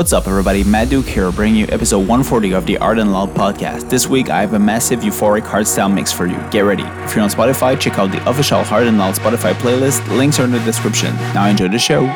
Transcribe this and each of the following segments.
What's up, everybody? Matduke here, bringing you episode 140 of the Hard and Loud podcast. This week, I have a massive euphoric hardstyle mix for you. Get ready. If you're on Spotify, check out the official Hard and Loud Spotify playlist. Links are in the description. Now enjoy the show.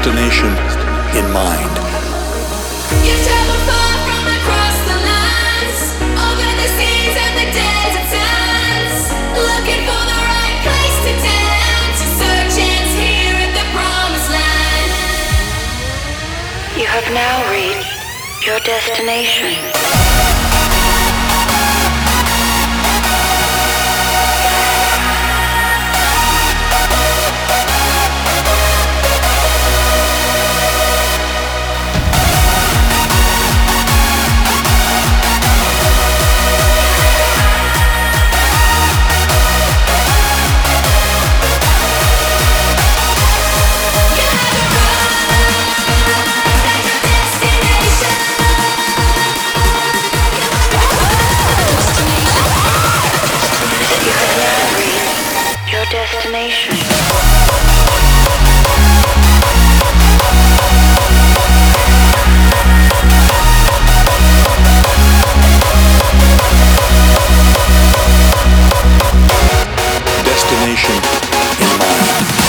destination in mind. You far from across the lands, over the seas and the looking for the right place to here at the promised land. You have now reached your destination. destination in mind.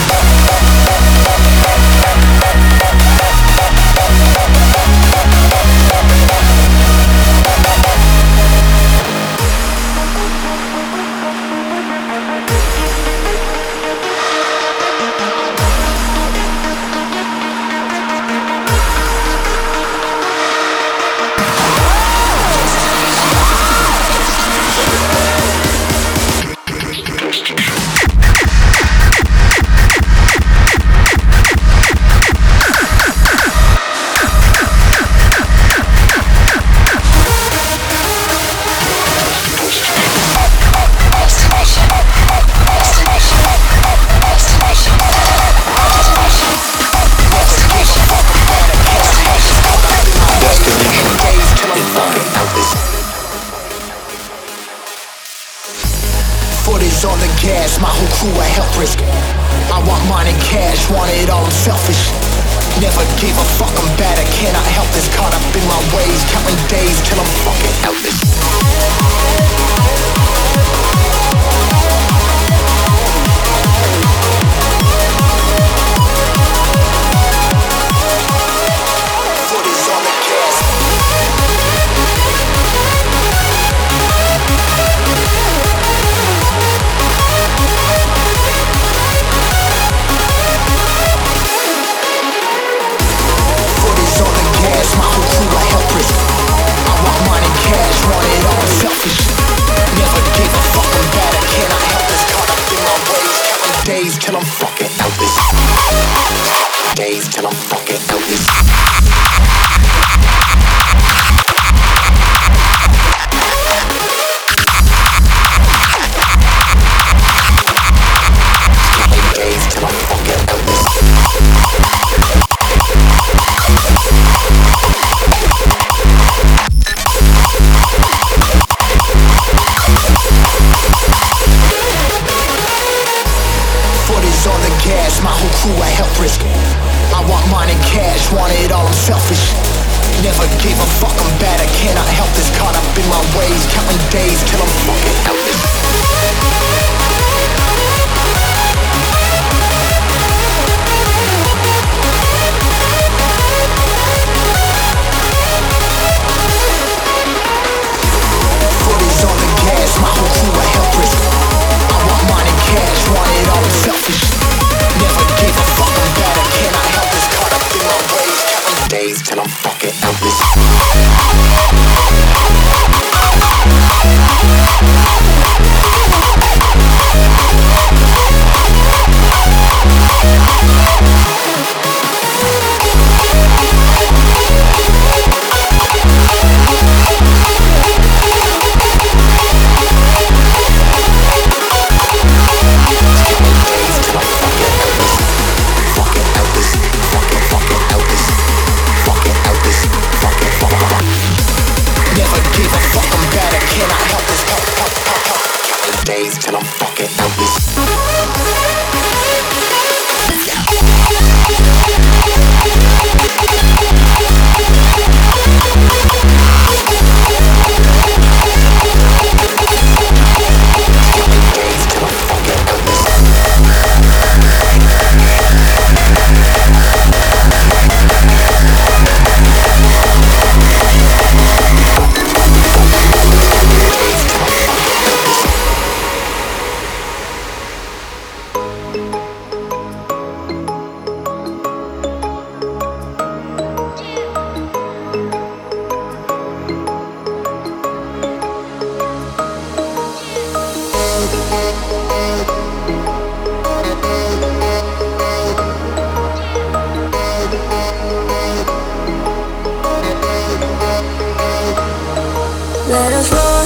Let us roar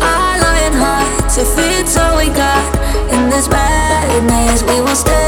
our lion hearts if it's all we got. In this madness, we will stay.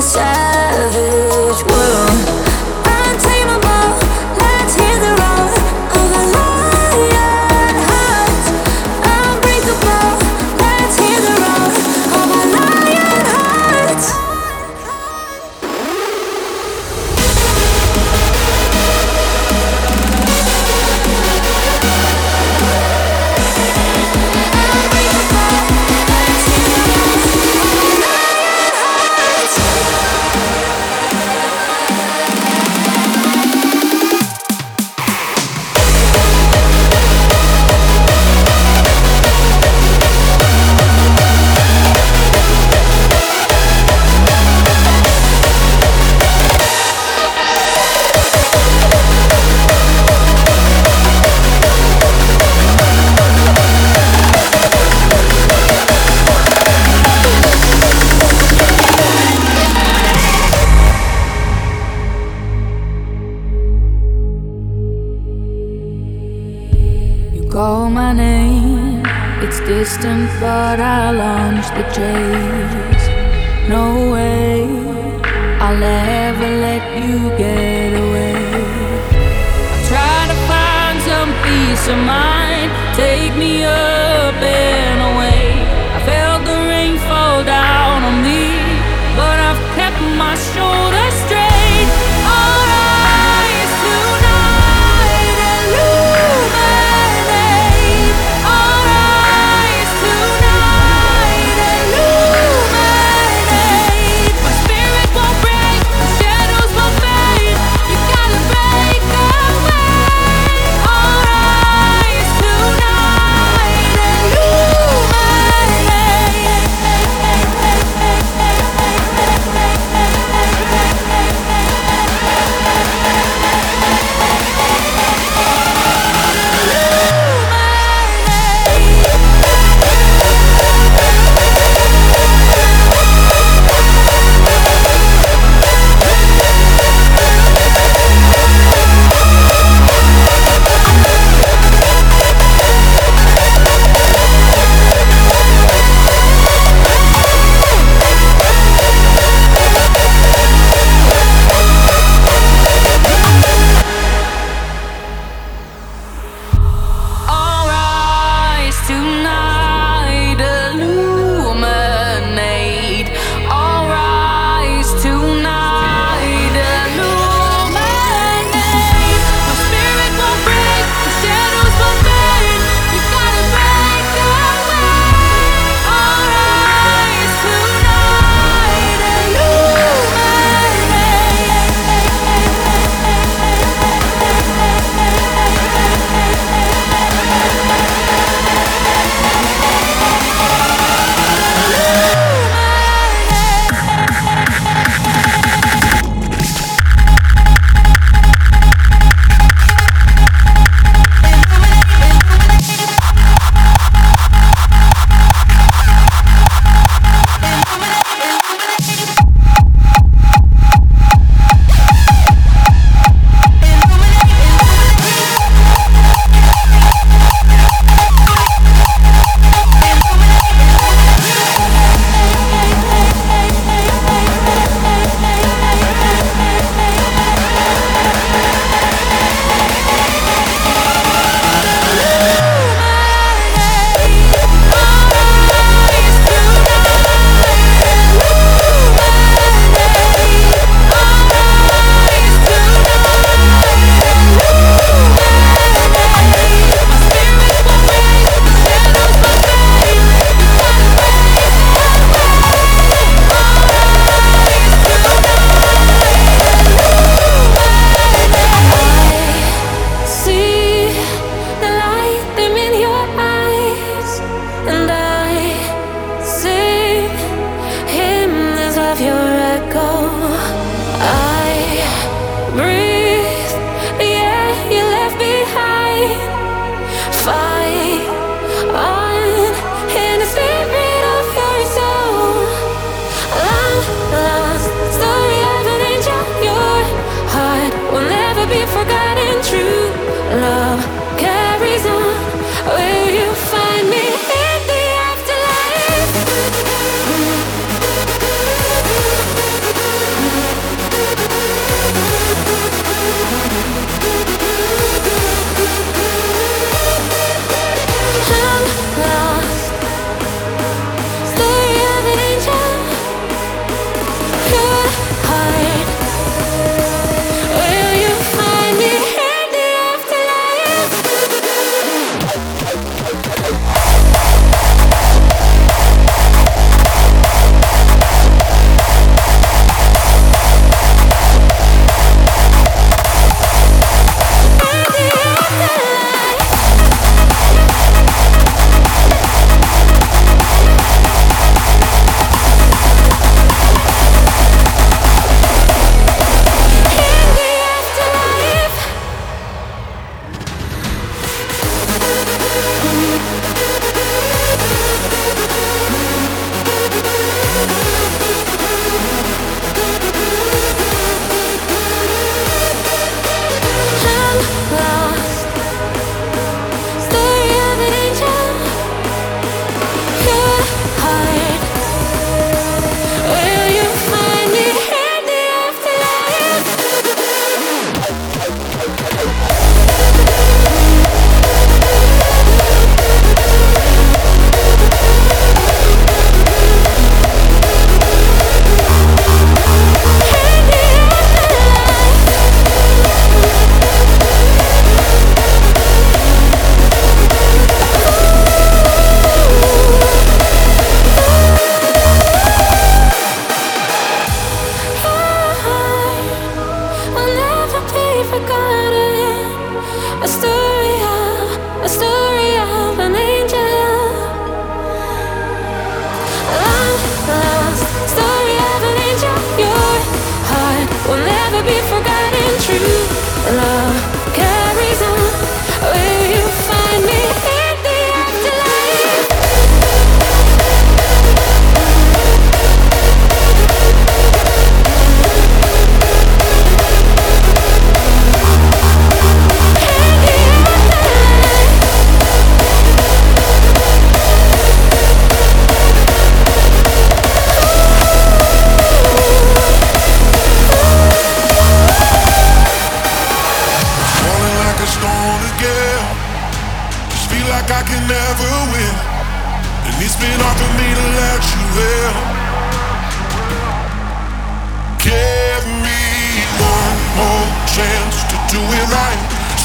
This savage world.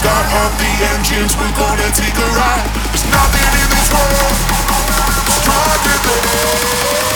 Start up the engines, we're gonna take a ride. There's nothing in this world stronger than. us.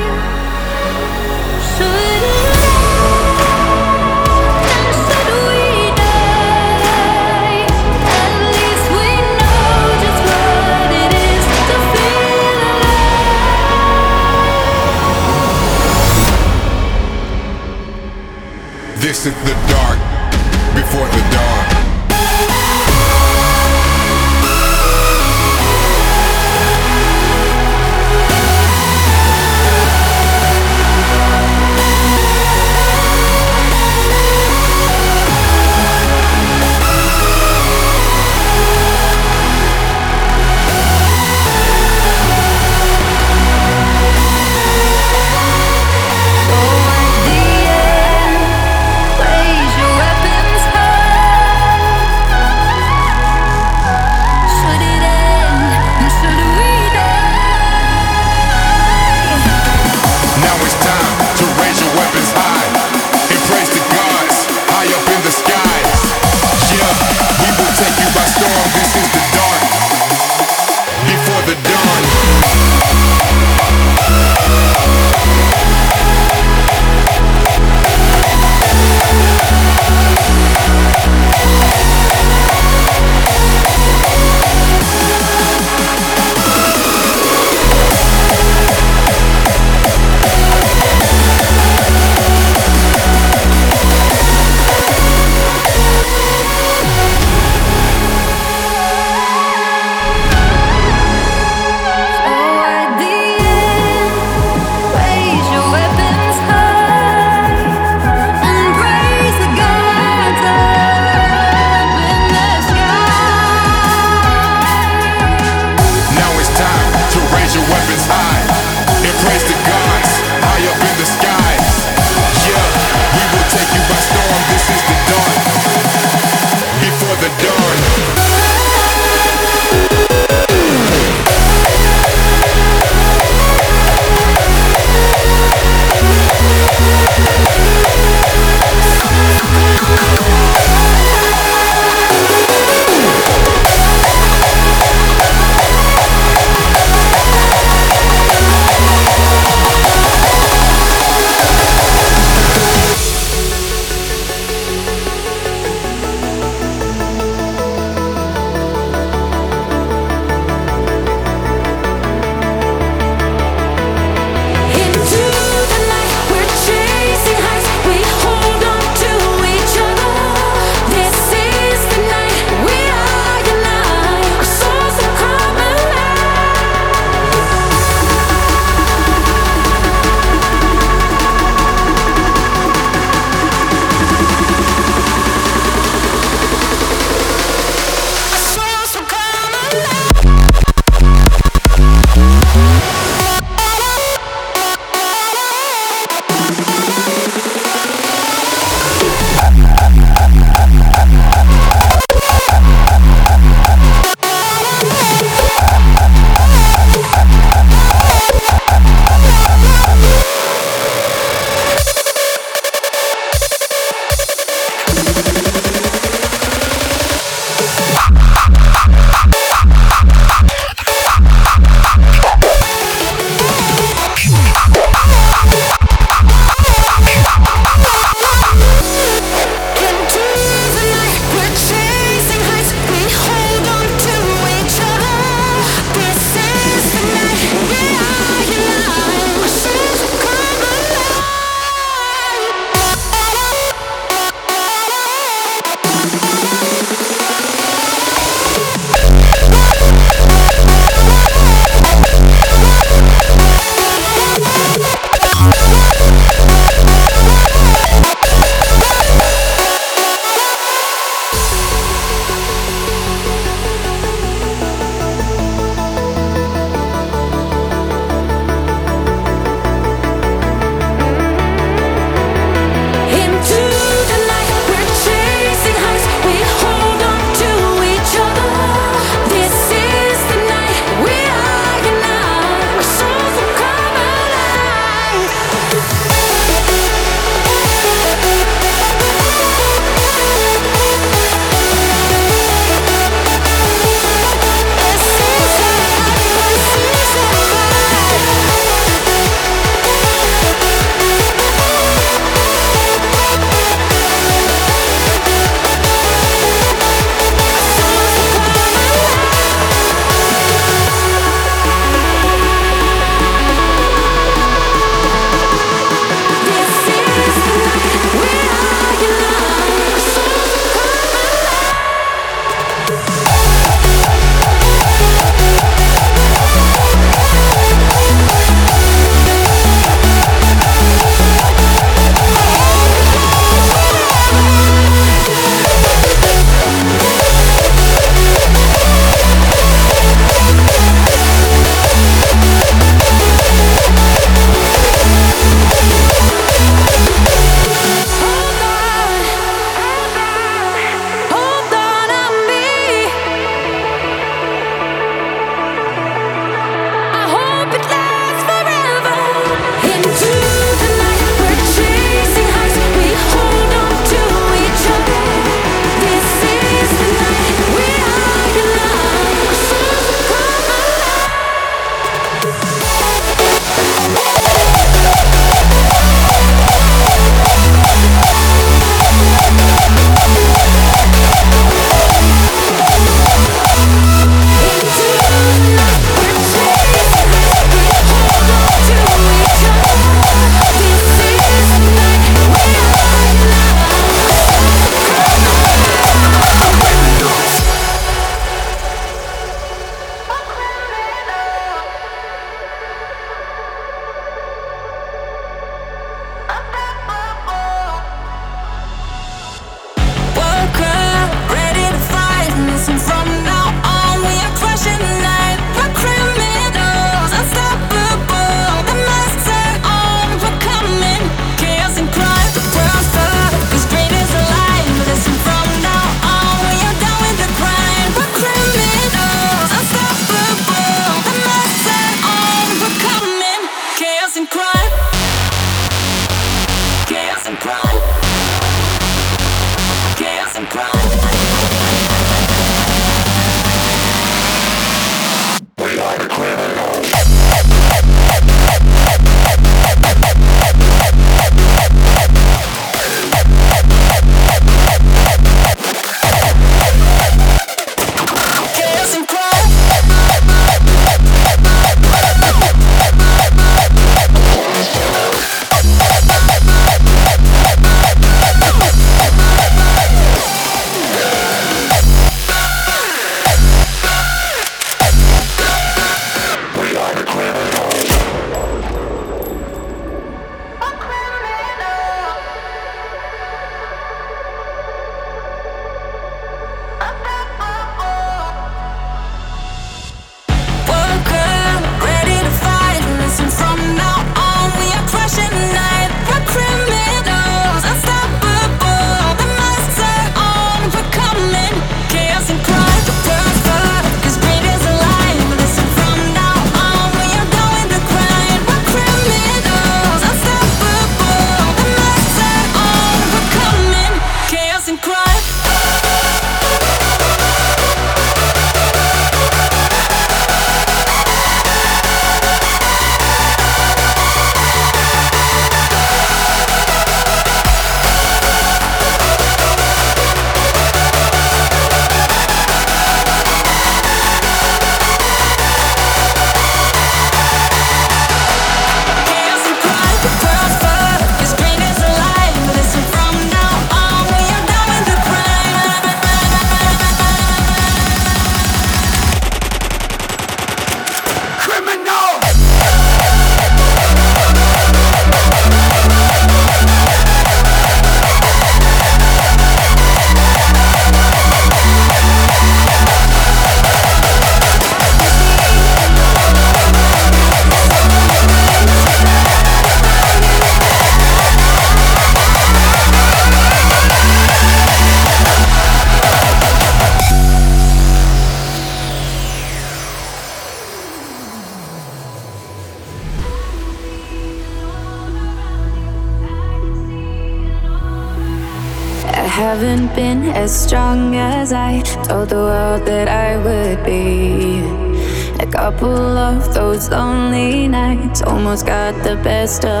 The best of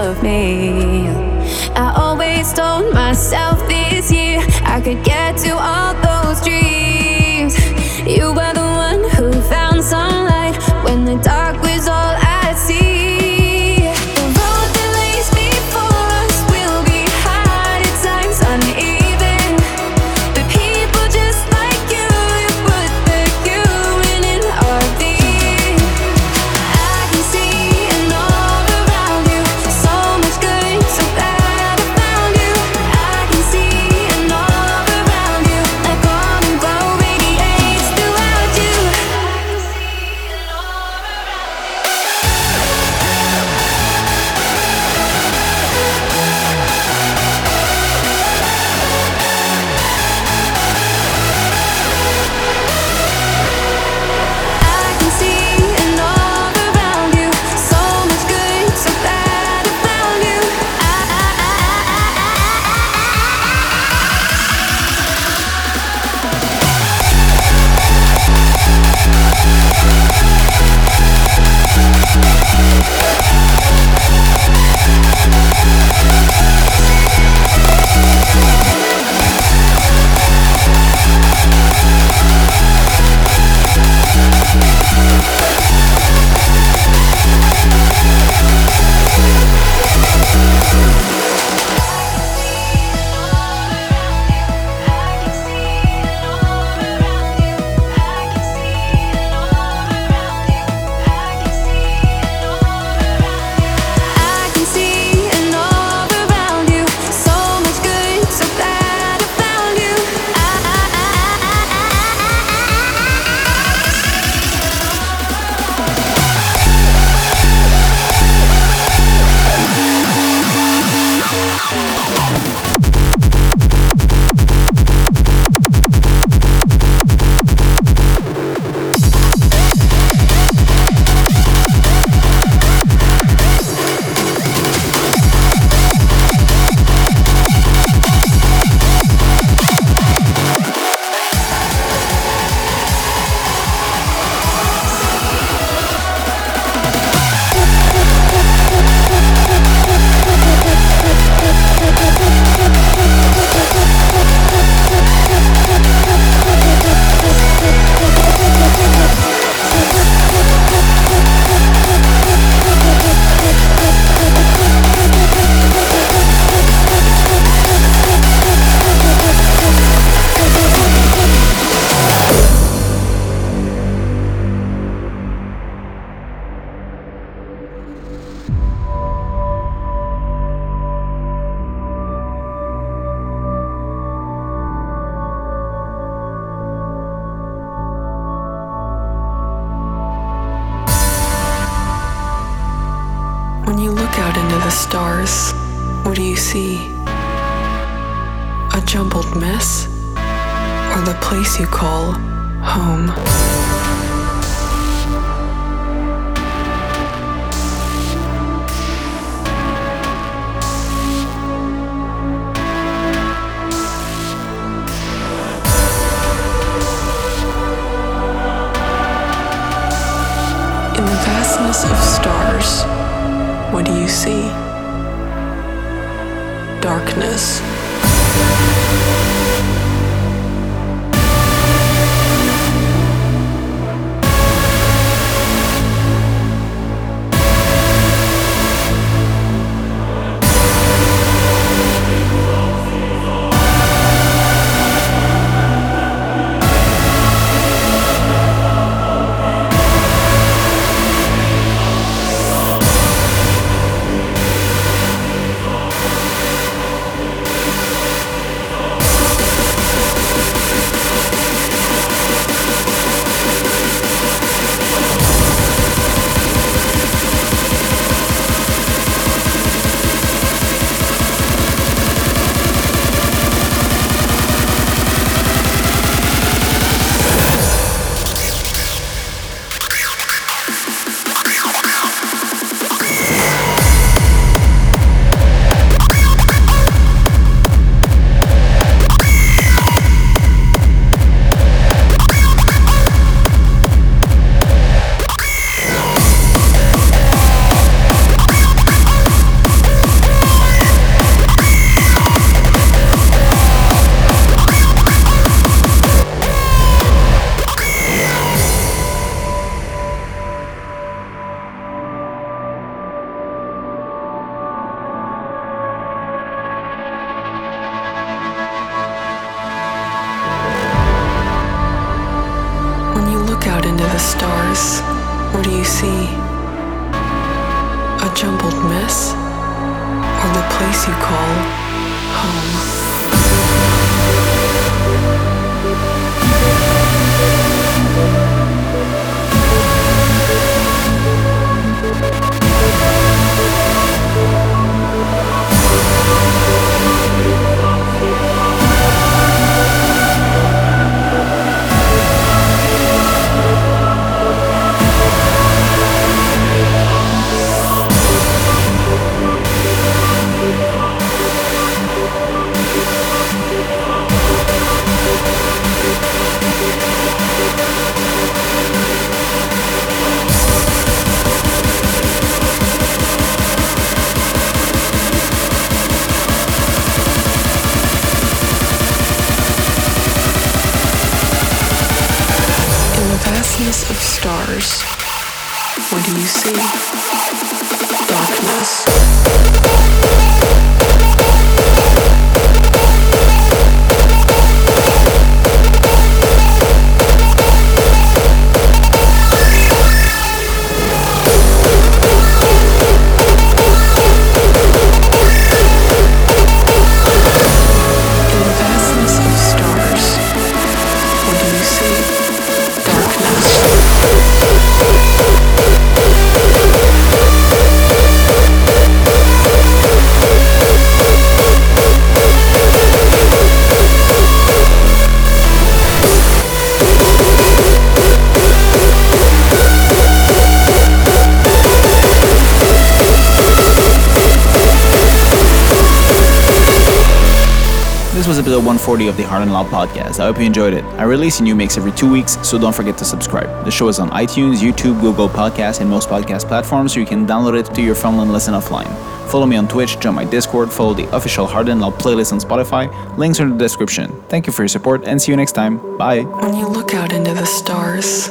hope you enjoyed it. I release a new mix every two weeks, so don't forget to subscribe. The show is on iTunes, YouTube, Google Podcasts, and most podcast platforms, so you can download it to your phone and listen offline. Follow me on Twitch, join my Discord, follow the official Hard Loud playlist on Spotify. Links are in the description. Thank you for your support, and see you next time. Bye. When you look out into the stars,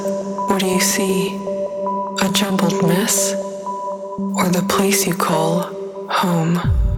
what do you see? A jumbled mess? Or the place you call home?